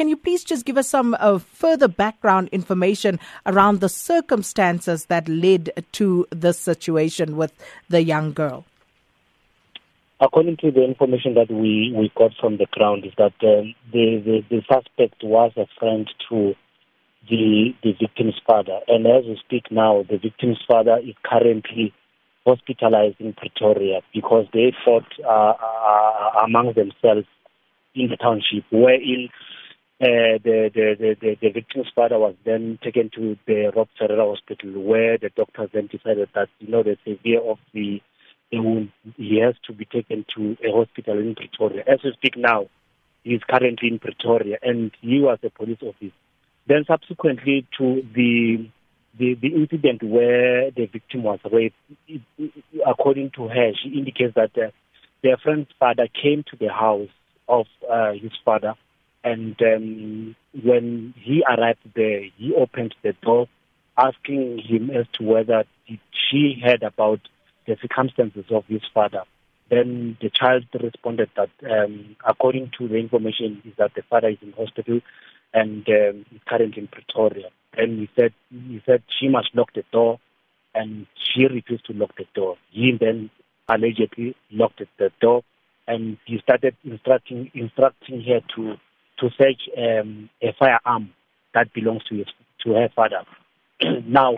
Can you please just give us some uh, further background information around the circumstances that led to this situation with the young girl? According to the information that we, we got from the ground, is that um, the, the, the suspect was a friend to the the victim's father, and as we speak now, the victim's father is currently hospitalized in Pretoria because they fought uh, uh, among themselves in the township, wherein uh, the, the, the, the victim's father was then taken to the Rob Ferreira Hospital, where the doctors then decided that, you know, the severe of the, the wound, he has to be taken to a hospital in Pretoria. As we speak now, he is currently in Pretoria, and he was a police officer. Then subsequently to the the, the incident where the victim was raped, it, it, according to her, she indicates that uh, their friend's father came to the house of uh, his father, and um, when he arrived there, he opened the door, asking him as to whether she heard about the circumstances of his father. Then the child responded that, um, according to the information, is that the father is in hospital and um, is currently in Pretoria. And he said he said she must lock the door, and she refused to lock the door. He then allegedly locked the door, and he started instructing instructing her to to search um, a firearm that belongs to his, to her father. now,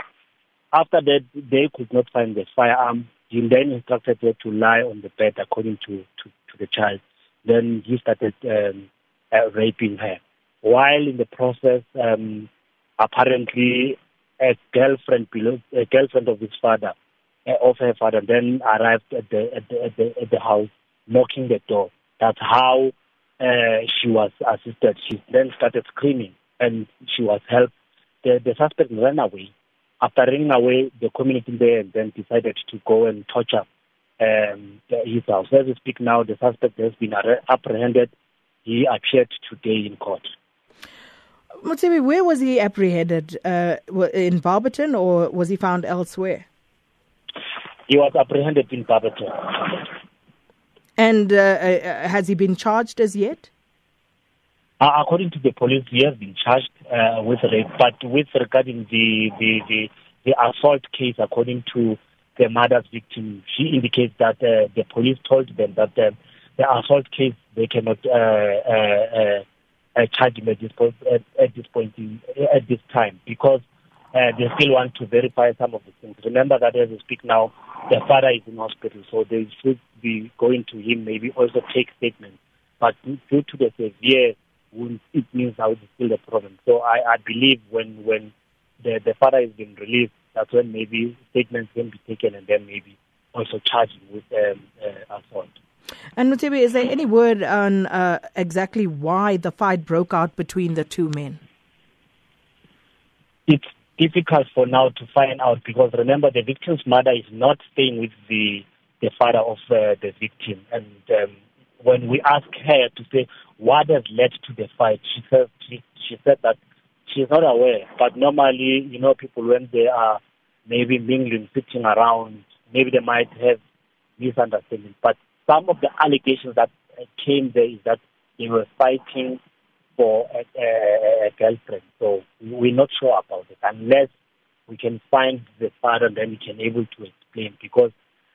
after that, they could not find the firearm. He then instructed her to lie on the bed according to, to, to the child. Then he started um, uh, raping her. While in the process, um, apparently a girlfriend a girlfriend of his father uh, of her father then arrived at the at the at the, at the house knocking the door that's how uh, she was assisted she then started screaming and she was helped the the suspect ran away after running away the community there then decided to go and torture um, his house as we speak now the suspect has been apprehended he appeared today in court Motsebi, where was he apprehended? Uh, in Barberton or was he found elsewhere? He was apprehended in Barberton. And uh, uh, has he been charged as yet? Uh, according to the police, he has been charged uh, with rape. But with regarding the, the, the, the, assault case, according to the mother's victim, she indicates that the police told them that the assault case they cannot charge him at this point, at, at this point in, at this time because uh, they still want to verify some of the things. Remember that as we speak now, the father is in hospital, so they should be going to him, maybe also take statements. But due to the severe wounds, it means how it's still a problem. So I, I believe when when the, the father is being released, that's when maybe statements can be taken and then maybe also charged with um, uh, assault. And Mutebe, is there any word on uh, exactly why the fight broke out between the two men? It's difficult for now to find out because remember the victim's mother is not staying with the the father of uh, the victim, and um, when we ask her to say what has led to the fight, she said she, she said that she's not aware. But normally, you know, people when they are maybe mingling, sitting around, maybe they might have misunderstanding. But some of the allegations that came there is that they were fighting for a, a, a girlfriend. So we're not sure about it unless we can find the father, then we can able to explain. Because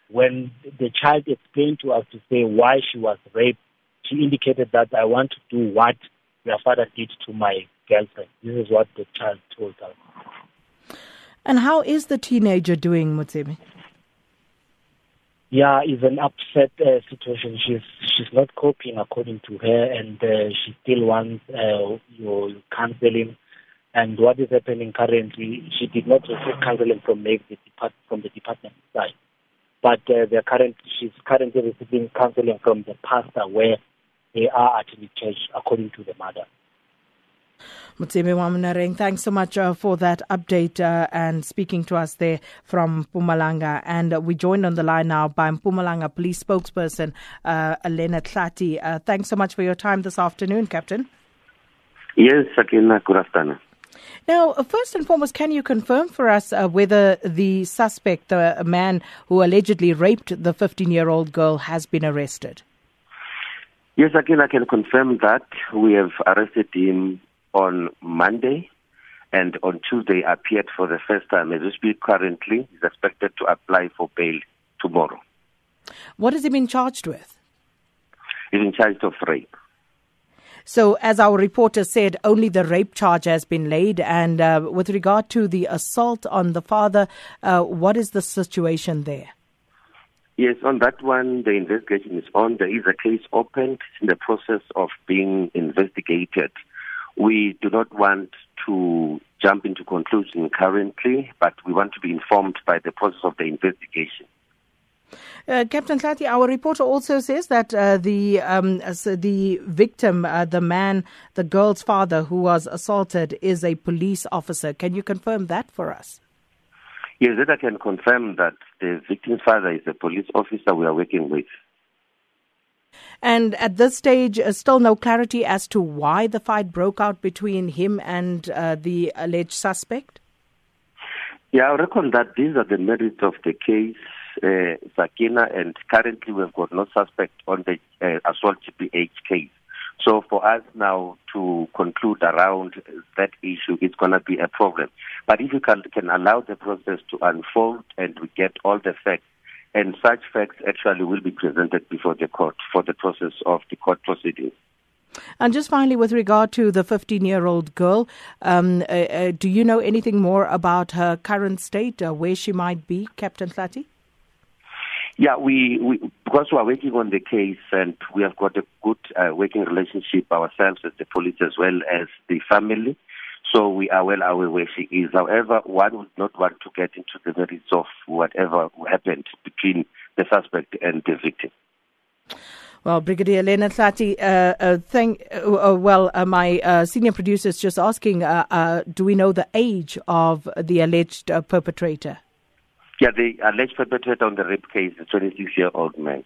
when the child explained to us to say why she was raped, she indicated that I want to do what your father did to my girlfriend. This is what the child told us. And how is the teenager doing, Mutsebe? yeah, is an upset uh, situation. She's she's not coping according to her, and uh, she still wants uh, your counseling. And what is happening currently? She did not receive counseling from the depart- from the department side, but uh, the current she's currently receiving counseling from the pastor where they are actually church, according to the mother. Mutsebe Wamunareng, thanks so much uh, for that update uh, and speaking to us there from Mpumalanga. And uh, we joined on the line now by Mpumalanga police spokesperson uh, Leonard Hlathi. Uh, thanks so much for your time this afternoon, Captain. Yes, Sakina, good afternoon. Now, uh, first and foremost, can you confirm for us uh, whether the suspect, the man who allegedly raped the 15 year old girl, has been arrested? Yes, again, I can confirm that we have arrested him on Monday and on Tuesday appeared for the first time. As we speak currently, he's expected to apply for bail tomorrow. What has he been charged with? He's been charged of rape. So, as our reporter said, only the rape charge has been laid. And uh, with regard to the assault on the father, uh, what is the situation there? Yes, on that one, the investigation is on. There is a case opened in the process of being investigated. We do not want to jump into conclusion currently, but we want to be informed by the process of the investigation. Uh, Captain Hlathi, our reporter also says that uh, the um, the victim, uh, the man, the girl's father who was assaulted, is a police officer. Can you confirm that for us? Yes, that I can confirm that the victim's father is a police officer we are working with. And at this stage, uh, still no clarity as to why the fight broke out between him and uh, the alleged suspect? Yeah, I reckon that these are the merits of the case, uh, Sakina, and currently we've got no suspect on the uh, assault GBH case. So for us now to conclude around that issue, it's going to be a problem. But if you can, can allow the process to unfold and we get all the facts, and such facts actually will be presented before the court for the process of the court proceedings. And just finally, with regard to the 15 year old girl, um, uh, uh, do you know anything more about her current state, uh, where she might be, Captain Hlathi? Yeah, we, we because we are working on the case and we have got a good uh, working relationship ourselves as the police as well as the family. So we are well aware where she is. However, one would not want to get into the merits of whatever happened between the suspect and the victim. Well, Brigadier Leonard Hlathi, uh, uh, thank, uh, uh well, uh, my uh, senior producer is just asking, do we know the age of the alleged perpetrator? Yeah, the alleged perpetrator on the rape case is a 26-year-old man.